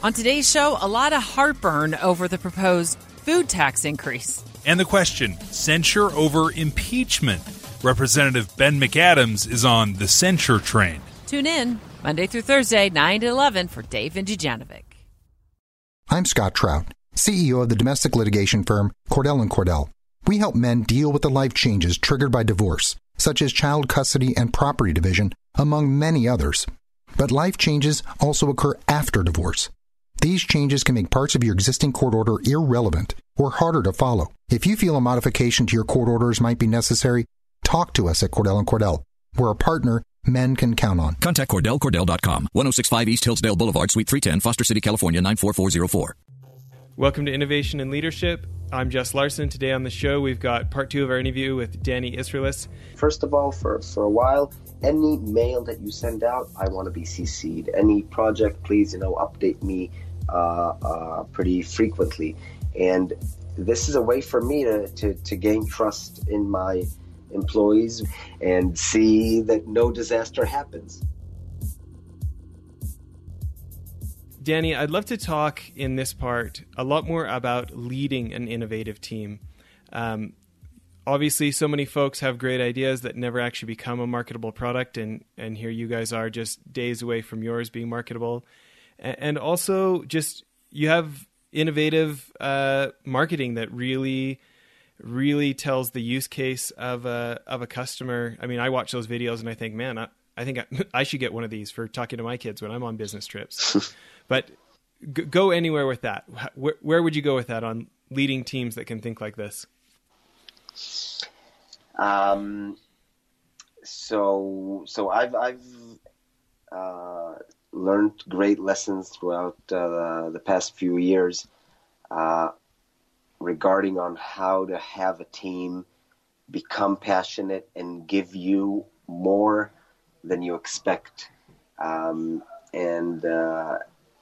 On today's show, a lot of heartburn over the proposed food tax increase. And the question censure over impeachment. Representative Ben McAdams is on the censure train. Tune in Monday through Thursday, 9 to 11 for Dave and Dujanovic. I'm Scott Trout, CEO of the domestic litigation firm Cordell and Cordell. We help men deal with the life changes triggered by divorce, such as child custody and property division, among many others. But life changes also occur after divorce. These changes can make parts of your existing court order irrelevant or harder to follow. If you feel a modification to your court orders might be necessary, talk to us at Cordell and Cordell. We're a partner men can count on. Contact CordellCordell.com, 1065 East Hillsdale Boulevard, Suite 310, Foster City, California, 94404. Welcome to Innovation and Leadership. I'm Jess Larson. Today on the show, we've got part two of our interview with Danny Isserles. First of all, for, for a while, any mail that you send out, I want to be CC'd. Any project, please, you know, update me pretty frequently. And this is a way for me to, to, to gain trust in my employees and see that no disaster happens. Danny, I'd love to talk in this part a lot more about leading an innovative team. Um, obviously, so many folks have great ideas that never actually become a marketable product, and, and here you guys are just days away from yours being marketable. And also, just you have innovative uh, marketing that really really tells the use case of a of a customer. I mean, I watch those videos and I think, man, I, I think I, I, should get one of these for talking to my kids when I'm on business trips. but g- go anywhere with that. Where, where, would you go with that on leading teams that can think like this? Um, so so I've I've uh, learned great lessons throughout uh, the past few years. Uh, regarding on how to have a team become passionate and give you more than you expect. Um, and uh,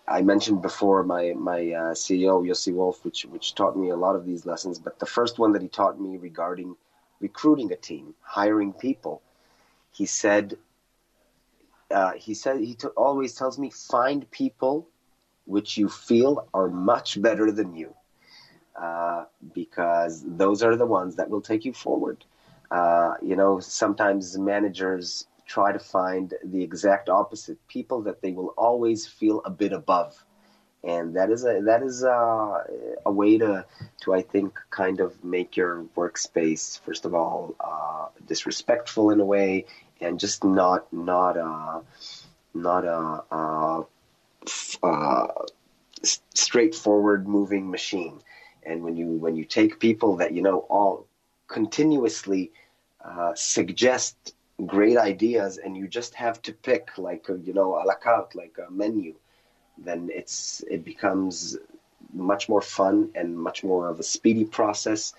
I mentioned before my my uh, CEO Yossi Wolf, which which taught me a lot of these lessons. But the first one that he taught me regarding recruiting a team, hiring people, he said. Uh, he said he t- always tells me find people which you feel are much better than you uh, because those are the ones that will take you forward. Uh, you know, sometimes managers try to find the exact opposite people that they will always feel a bit above. And that is a that is a, a way to to I think kind of make your workspace first of all uh, disrespectful in a way and just not not a not a, a, a straightforward moving machine. And when you when you take people that you know all continuously uh, suggest great ideas and you just have to pick like uh, you know a la carte like a menu then it's it becomes much more fun and much more of a speedy process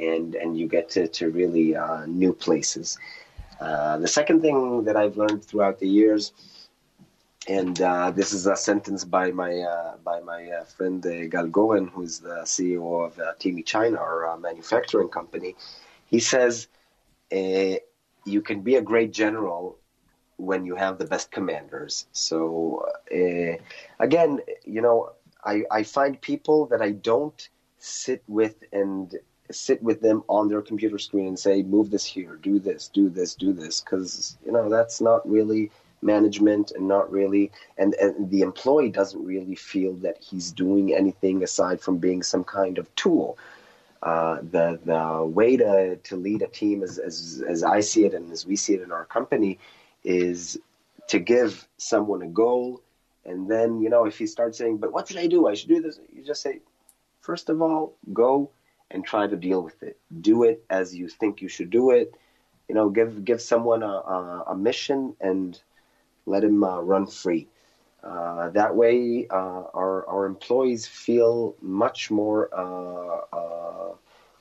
and and you get to, to really uh, new places uh, the second thing that i've learned throughout the years and uh, this is a sentence by my uh, by my uh, friend uh, Gal Goren, who's the CEO of uh, Timi China, our manufacturing company. He says, "You can be a great general when you have the best commanders." So again, you know, I, I find people that I don't sit with and sit with them on their computer screen and say, "Move this here, do this, do this, do this," because you know that's not really management and not really and, and the employee doesn't really feel that he's doing anything aside from being some kind of tool. Uh, the the way to, to lead a team as, as as I see it and as we see it in our company is to give someone a goal and then you know if he starts saying but what should I do? I should do this you just say first of all go and try to deal with it do it as you think you should do it you know give give someone a, a, a mission and let him uh, run free. Uh, that way, uh, our, our employees feel much more uh, uh,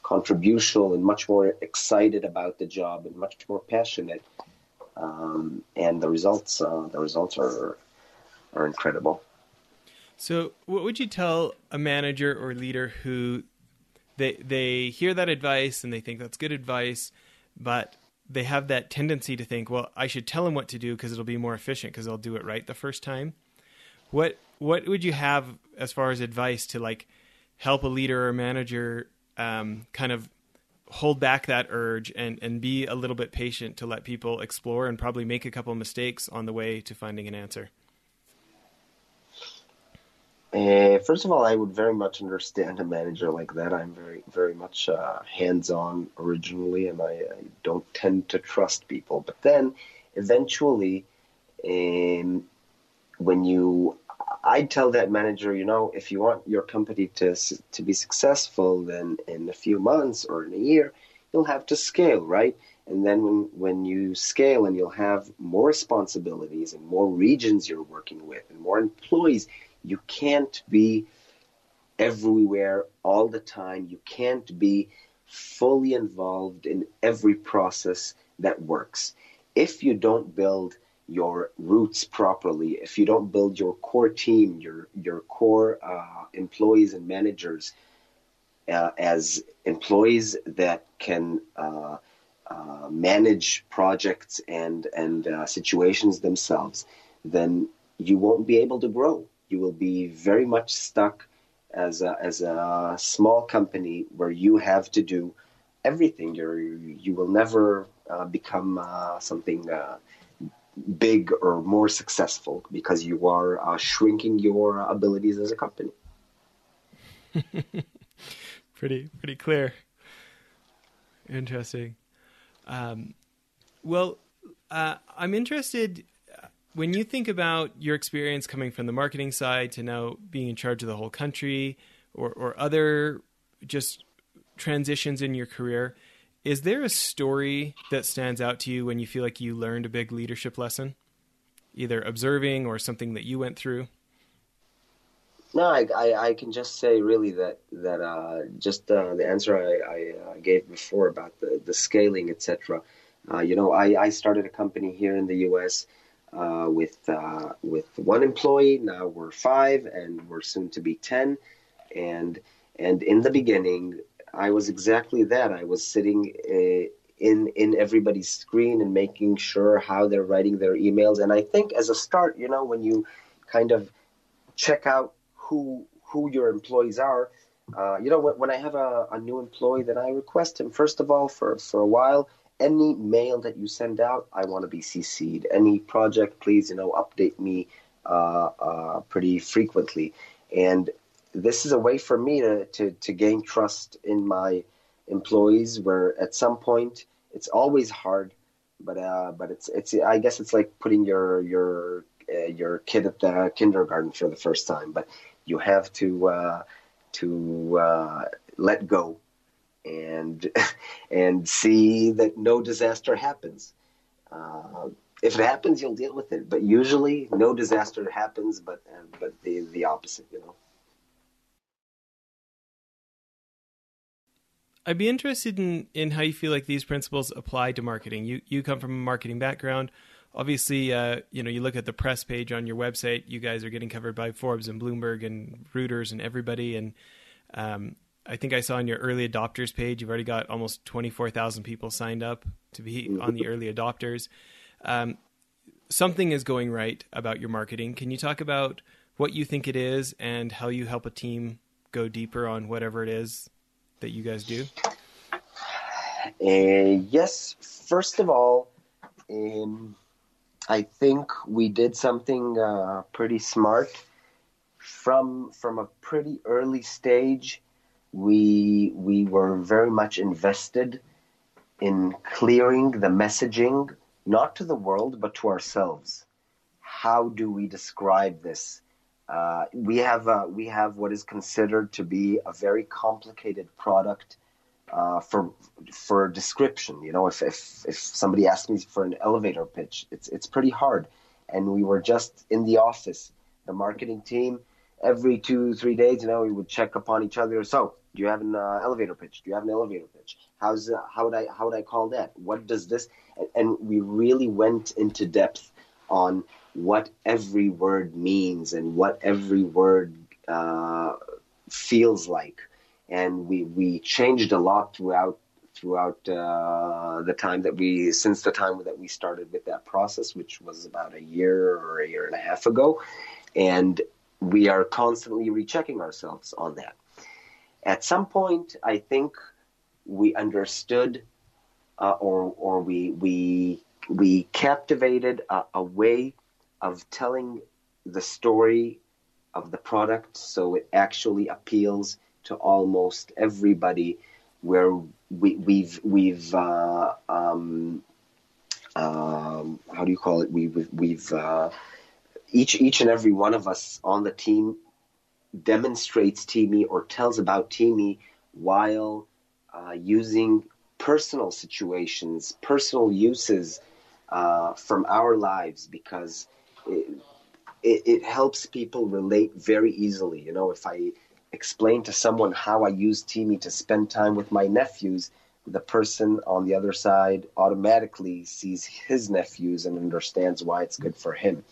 contributional and much more excited about the job and much more passionate. Um, and the results, uh, the results are are incredible. So, what would you tell a manager or leader who they they hear that advice and they think that's good advice, but they have that tendency to think, well, I should tell them what to do because it'll be more efficient because they'll do it right the first time. What what would you have as far as advice to like help a leader or manager um, kind of hold back that urge and and be a little bit patient to let people explore and probably make a couple mistakes on the way to finding an answer? Uh, first of all, I would very much understand a manager like that. I'm very, very much uh, hands-on originally, and I, I, don't tend to trust people. But then, eventually, um, when you, I tell that manager, you know, if you want your company to to be successful, then in a few months or in a year, you'll have to scale, right? And then when when you scale and you'll have more responsibilities and more regions you're working with and more employees you can't be everywhere all the time. You can't be fully involved in every process that works. If you don't build your roots properly, if you don't build your core team, your your core uh, employees and managers uh, as employees that can uh, uh manage projects and and uh, situations themselves, then you won't be able to grow you will be very much stuck as a, as a small company where you have to do everything. You're, you will never uh, become uh, something uh, big or more successful because you are uh, shrinking your abilities as a company. pretty pretty clear. Interesting. Um, well, uh, I'm interested when you think about your experience coming from the marketing side to now being in charge of the whole country or, or other just transitions in your career, is there a story that stands out to you when you feel like you learned a big leadership lesson, either observing or something that you went through? No, I, I, I can just say really that that uh, just uh, the answer I, I uh, gave before about the, the scaling, etc. Uh, you know, I, I started a company here in the U.S uh, with uh, with one employee. Now we're five, and we're soon to be ten. And and in the beginning, I was exactly that. I was sitting uh, in in everybody's screen and making sure how they're writing their emails. And I think as a start, you know, when you kind of check out who who your employees are. Uh, you know, when, I have a, a new employee, then I request him first of all for, for a while any mail that you send out, I want to be CC'd. Any project, please, you know, update me uh, uh, pretty frequently. And this is a way for me to, to, to gain trust in my employees. Where at some point, it's always hard, but uh, but it's it's I guess it's like putting your your uh, your kid at the kindergarten for the first time. But you have to uh, to uh, let go and and see that no disaster happens. Uh, if it happens, you'll deal with it. But usually, no disaster happens, but uh, but the the opposite, you know. I'd be interested in, in how you feel like these principles apply to marketing. You you come from a marketing background. Obviously, uh, you know you look at the press page on your website. You guys are getting covered by Forbes and Bloomberg and Reuters and everybody. And um, I think I saw on your early adopters page, you've already got almost 24,000 people signed up to be on the early adopters. Um, something is going right about your marketing. Can you talk about what you think it is and how you help a team go deeper on whatever it is that you guys do? Uh, yes. First of all, um, I think we did something uh, pretty smart from from a pretty early stage we we were very much invested in clearing the messaging not to the world but to ourselves how do we describe this uh, we have we have what is considered to be a very complicated product uh, for for description. You know, if, if if somebody asks me for an elevator pitch, it's it's pretty hard. And we were just in the office, the marketing team, every two three days. You know, we would check upon each other. So, do you have an uh, elevator pitch? Do you have an elevator pitch? How's uh, how would I how would I call that? What does this? And, and we really went into depth on what every word means and what every word uh, feels like, and we we changed a lot throughout throughout uh, the time that we since the time that we started with that process, which was about a year or a year and a half ago, and we are constantly rechecking ourselves on that. At some point, I think we understood, uh, or or we we we captivated a, a way of telling the story of the product so it actually appeals to almost everybody where we, we've we've uh, um, um, how do you call it? We, we've we've uh, each each and every one of us on the team demonstrates Temi or tells about Temi while uh, using personal situations, personal uses uh, from our lives because it, it, it helps people relate very easily. You know, if I explain to someone how I use Temi to spend time with my nephews, the person on the other side automatically sees his nephews and understands why it's good for him.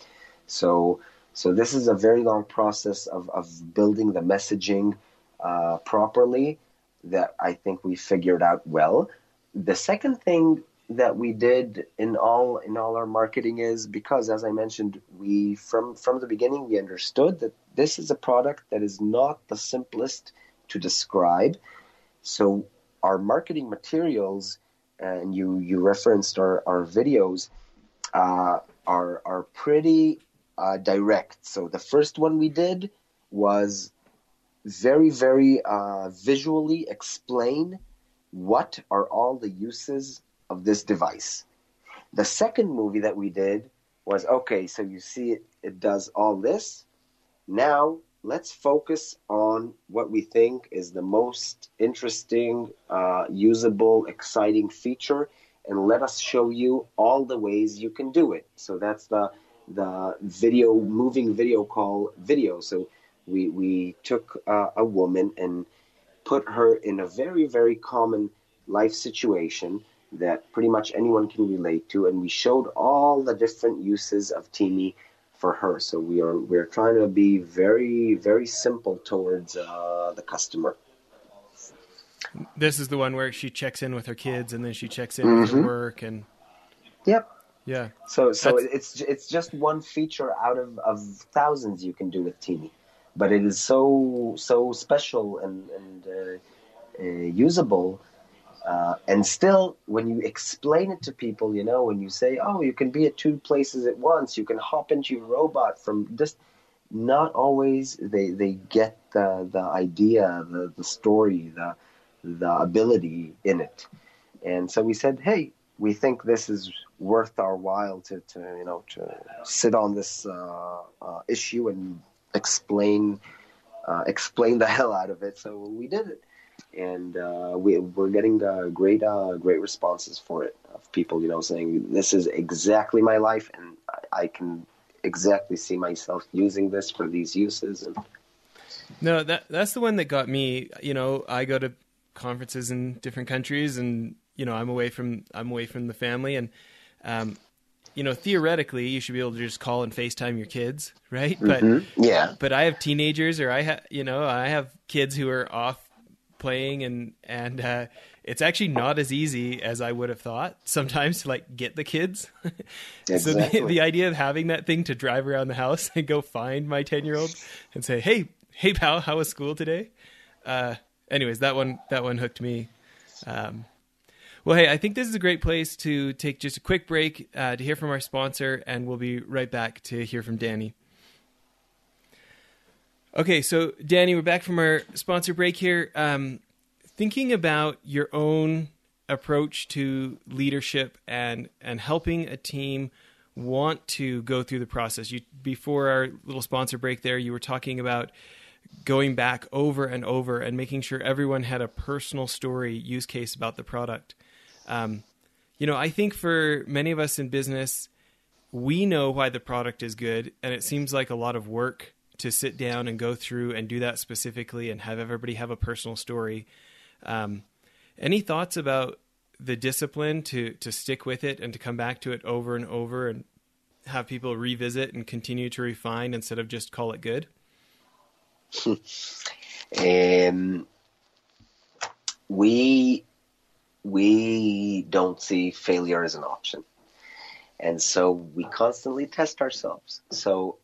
So, so this is a very long process of, of building the messaging uh, properly that I think we figured out well. The second thing that we did in all in all our marketing is because as I mentioned, we from from the beginning we understood that this is a product that is not the simplest to describe. So our marketing materials, and you you referenced our, our videos, uh, are are pretty uh, direct. So the first one we did was very very uh, visually explain what are all the uses of this device. The second movie that we did was okay, so you see it, it does all this. Now let's focus on what we think is the most interesting, uh, usable, exciting feature, and let us show you all the ways you can do it. So that's the the video moving video call video. So we we took uh, a woman and put her in a very very common life situation that pretty much anyone can relate to, and we showed all the different uses of Temi for her. So we are we're trying to be very very simple towards uh, the customer. This is the one where she checks in with her kids, and then she checks in mm-hmm. with her mm-hmm. work, and yep, yeah. So so That's... it's it's just one feature out of, of thousands you can do with Temi, but it is so so special and and uh, uh, usable uh, and still, when you explain it to people, you know, when you say, "Oh, you can be at two places at once, you can hop into your robot from just," not always they they get the the idea, the the story, the the ability in it. And so we said, "Hey, we think this is worth our while to, to you know to sit on this uh, uh, issue and explain uh, explain the hell out of it." So we did it and uh, we, we're getting uh, great uh, great responses for it of people you know saying this is exactly my life and I, I can exactly see myself using this for these uses and no that that's the one that got me you know I go to conferences in different countries and you know I'm away from I'm away from the family and um, you know, theoretically, you should be able to just call and FaceTime your kids, right? But mm-hmm. yeah, but I have teenagers, or I have, you know, I have kids who are off playing and and uh, it's actually not as easy as I would have thought sometimes to like get the kids. exactly. so the, the, idea of having that thing to drive around the house and go find my 10 year old and say, Hey, hey pal, how was school today? Uh, anyways, that one, that one hooked me. Um, well, hey, I think this is a great place to take just a quick break uh, to hear from our sponsor, and we'll be right back to hear from Danny. Okay, so Danny, we're back from our sponsor break here. Um, thinking about your own approach to leadership and and helping a team want to go through the process. You before our little sponsor break there, you were talking about going back over and over and making sure everyone had a personal story use case about the product. Um, you know, I think for many of us in business, we know why the product is good, and it seems like a lot of work to sit down and go through and do that specifically and have everybody have a personal story. Um, any thoughts about the discipline to to stick with it and to come back to it over and over and have people revisit and continue to refine instead of just call it good? um, we we don't see failure as an option, and so we constantly test ourselves. So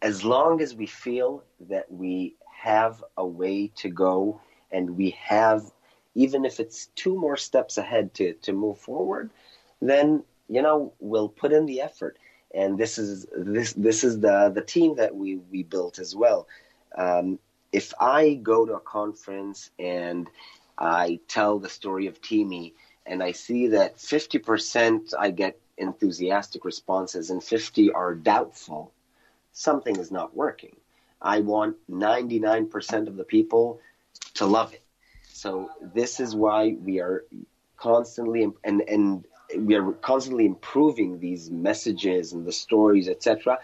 as long as we feel that we have a way to go and we have even if it's two more steps ahead to, to move forward, then you know we'll put in the effort. And this is this this is the the team that we we built as well. Um, if I go to a conference and I tell the story of Temi and I see that 50% I get enthusiastic responses and 50 are doubtful, something is not working. I want 99% of the people to love it. So this is why we are constantly and and we are constantly improving these messages and the stories, etc.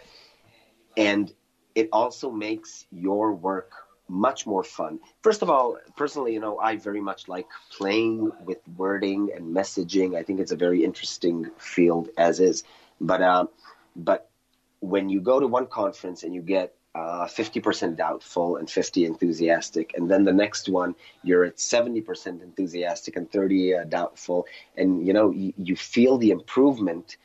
And it also makes your work much more fun. First of all, personally, you know, I very much like playing with wording and messaging. I think it's a very interesting field as is. But uh, but when you go to one conference and you get uh, 50% doubtful and 50 enthusiastic and then the next one you're at 70% enthusiastic and 30 uh, doubtful and you know you, you feel the improvement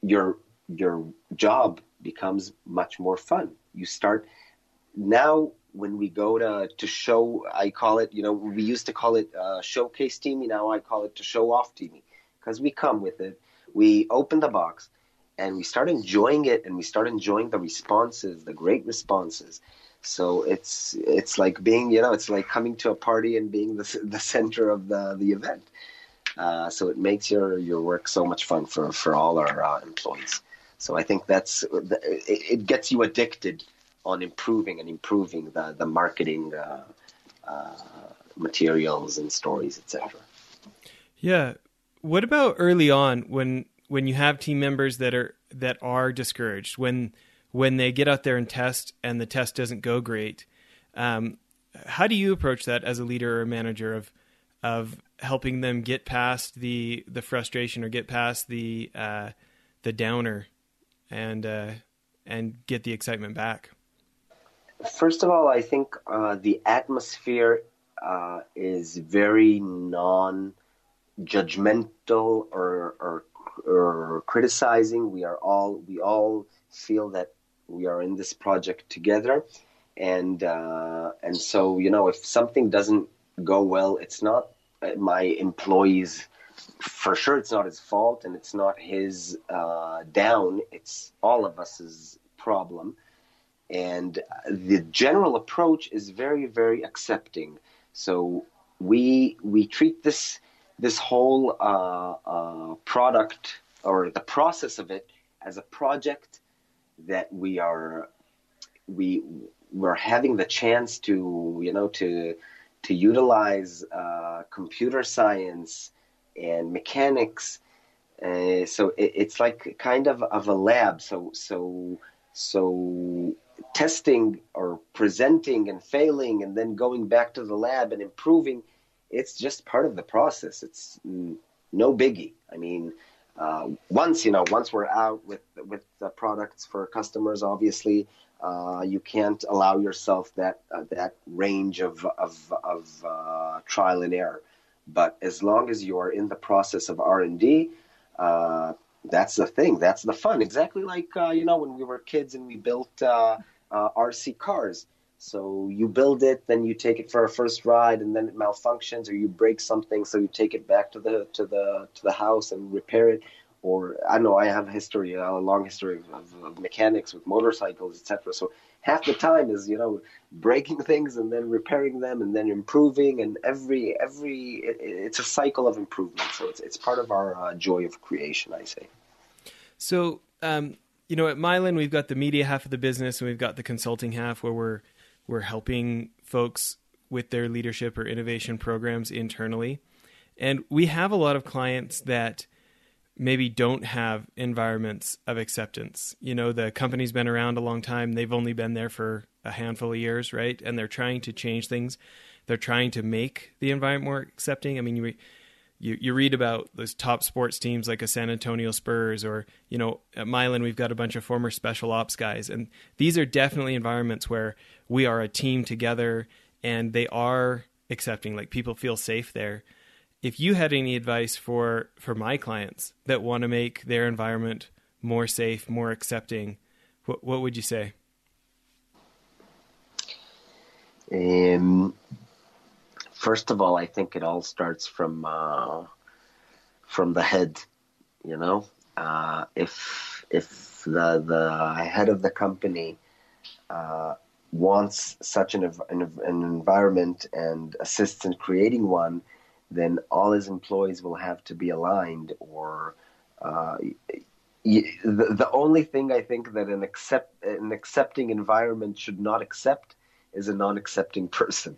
your your job becomes much more fun you start now when we go to to show i call it you know we used to call it uh, showcase temi now i call it to show off temi because we come with it. We open the box and we start enjoying it and we start enjoying the responses the great responses. So it's it's like being you know it's like coming to a party and being the, the center of the the event. Uh, so it makes your your work so much fun for for all our uh, employees. So i think that's it gets you addicted on improving and improving the the marketing uh, uh materials and stories etc yeah. What about early on when when you have team members that are that are discouraged when when they get out there and test and the test doesn't go great um, how do you approach that as a leader or a manager of of helping them get past the the frustration or get past the uh, the downer and uh, and get the excitement back first of all i think uh, the atmosphere uh, is very non judgmental or, or or criticizing. We are all we all feel that we are in this project together, and uh, and so you know if something doesn't go well, it's not my employees. For sure, it's not his fault, and it's not his uh, down. It's all of us's problem, and the general approach is very, very accepting. So we we treat this this whole uh, uh, product or the process of it as a project that we are we we're having the chance to you know to to utilize uh, computer science and mechanics uh, so it, it's like kind of of a lab so so so testing or presenting and failing and then going back to the lab and improving it's just part of the process. It's no biggie. I mean, uh, once you know, once we're out with with the products for customers, obviously, uh, you can't allow yourself that uh, that range of of, of uh, trial and error. But as long as you are in the process of R and D, uh, that's the thing. That's the fun. Exactly like uh, you know when we were kids and we built RC cars so you build it, then you take it for a first ride, and then it malfunctions, or you break something, so you take it back to the to the to the house and repair it. Or I know I have a history, a long history of, of mechanics with motorcycles, etc. So half the time is you know breaking things and then repairing them and then improving, and every every it, it's a cycle of improvement. So it's it's part of our uh, joy of creation, I say. So. Um, you know, at Mylan, we've got the media half of the business and we've got the consulting half where we're we're helping folks with their leadership or innovation programs internally. And we have a lot of clients that maybe don't have environments of acceptance. You know, the company's been around a long time, they've only been there for a handful of years, right? And they're trying to change things. They're trying to make the environment more accepting. I mean, you you, you read about those top sports teams like a San Antonio Spurs or, you know, at Milan, we've got a bunch of former special ops guys. And these are definitely environments where we are a team together and they are accepting, like people feel safe there. If you had any advice for, for my clients that want to make their environment more safe, more accepting, what, what would you say? Um, first of all, I think it all starts from uh, from the head. You know, uh, if if the the head of the company uh, wants such an, an, an environment and assists in creating one, then all his employees will have to be aligned. Or uh, the, the only thing I think that an accept an accepting environment should not accept is a non-accepting person.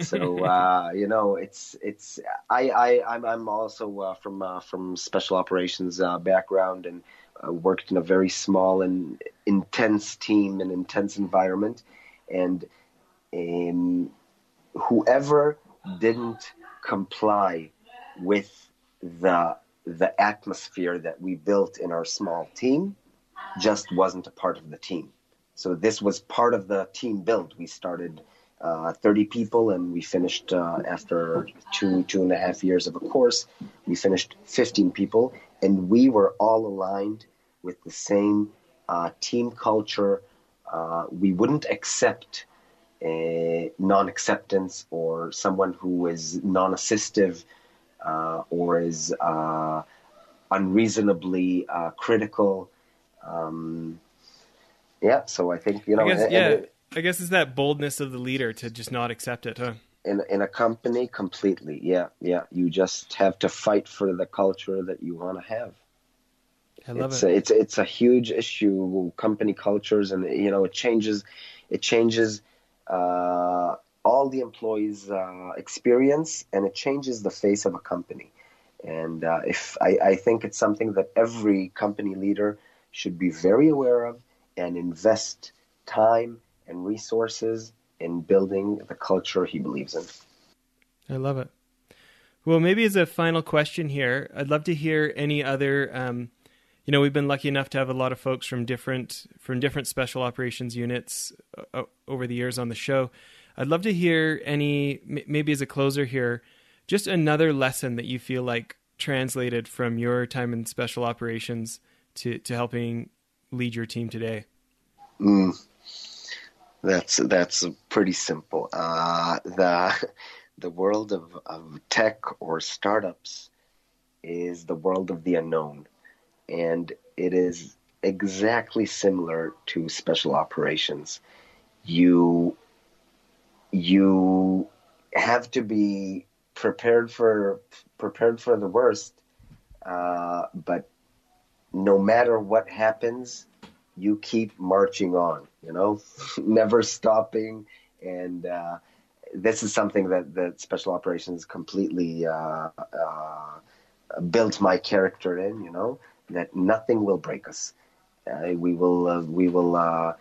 So uh, you know, it's it's I I I'm, I'm also uh, from uh, from special operations uh, background and uh, worked in a very small and intense team and intense environment, and um, whoever didn't comply with the the atmosphere that we built in our small team just wasn't a part of the team. So this was part of the team build. We started uh, 30 people and we finished uh, after two two and a half years of a course. We finished 15 people and we were all aligned with the same uh, team culture. Uh, we wouldn't accept non-acceptance or someone who is non-assistive uh, or is uh, unreasonably critical. Um, yeah, so I think you know. I guess, yeah, it, I guess it's that boldness of the leader to just not accept it, huh? In in a company, completely. Yeah, yeah. You just have to fight for the culture that you want to have. I love it's it. A, it's it's a huge issue. Company cultures, and you know, it changes. It changes. Uh, all the employees' uh, experience, and it changes the face of a company. And uh, if I, I think it's something that every company leader should be very aware of and invest time and resources in building the culture he believes in. I love it. Well, maybe as a final question here, I'd love to hear any other. Um, you know, we've been lucky enough to have a lot of folks from different from different special operations units uh, over the years on the show. I'd love to hear any, maybe as a closer here, just another lesson that you feel like translated from your time in special operations to to helping lead your team today? Mm, that's that's pretty simple. Uh, the the world of, of tech or startups is the world of the unknown, and it is exactly similar to special operations. You you have to be prepared for prepared for the worst, uh, but no matter what happens, you keep marching on, you know, never stopping. And uh, this is something that, that special operations completely uh, uh, built my character in, you know, that nothing will break us. Uh, we will, uh, we will uh,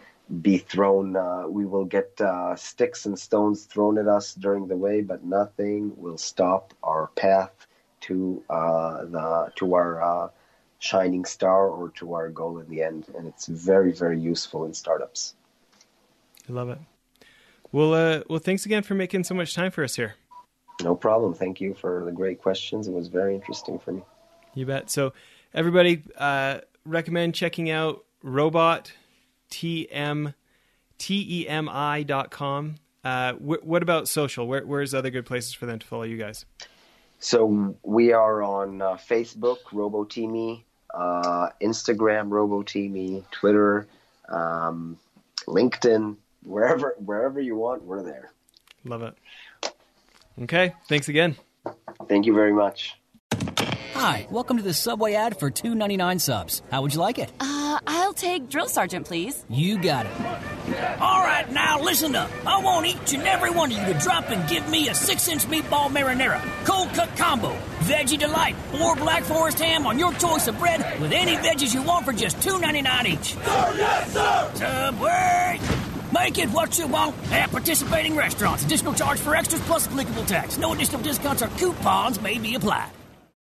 be thrown, we will get sticks and stones thrown at us during the way, but nothing will stop our path to the to our shining star or to our goal in the end. And it's very, very useful in startups. I love it. Well, uh, well, thanks again for making so much time for us here. No problem. Thank you for the great questions. It was very interesting for me. You bet. So, everybody, uh, recommend checking out robot tm com. Uh, wh- what about social? Where, where's other good places for them to follow you guys? So we are on uh, Facebook, robotemi, uh, Instagram, robotemi, Twitter, um, LinkedIn, wherever wherever you want, we're there. Love it. Okay, thanks again. Thank you very much. Hi, welcome to the Subway ad for two ninety nine subs. How would you like it? Uh, I'll take Drill Sergeant, please. You got it. All right, now listen up. I want each and every one of you to drop and give me a six inch meatball marinara, cold cut combo, veggie delight, or black forest ham on your choice of bread with any veggies you want for just two ninety nine each. Sir, yes, sir! Subway! Make it what you want at participating restaurants. Additional charge for extras plus applicable tax. No additional discounts or coupons may be applied.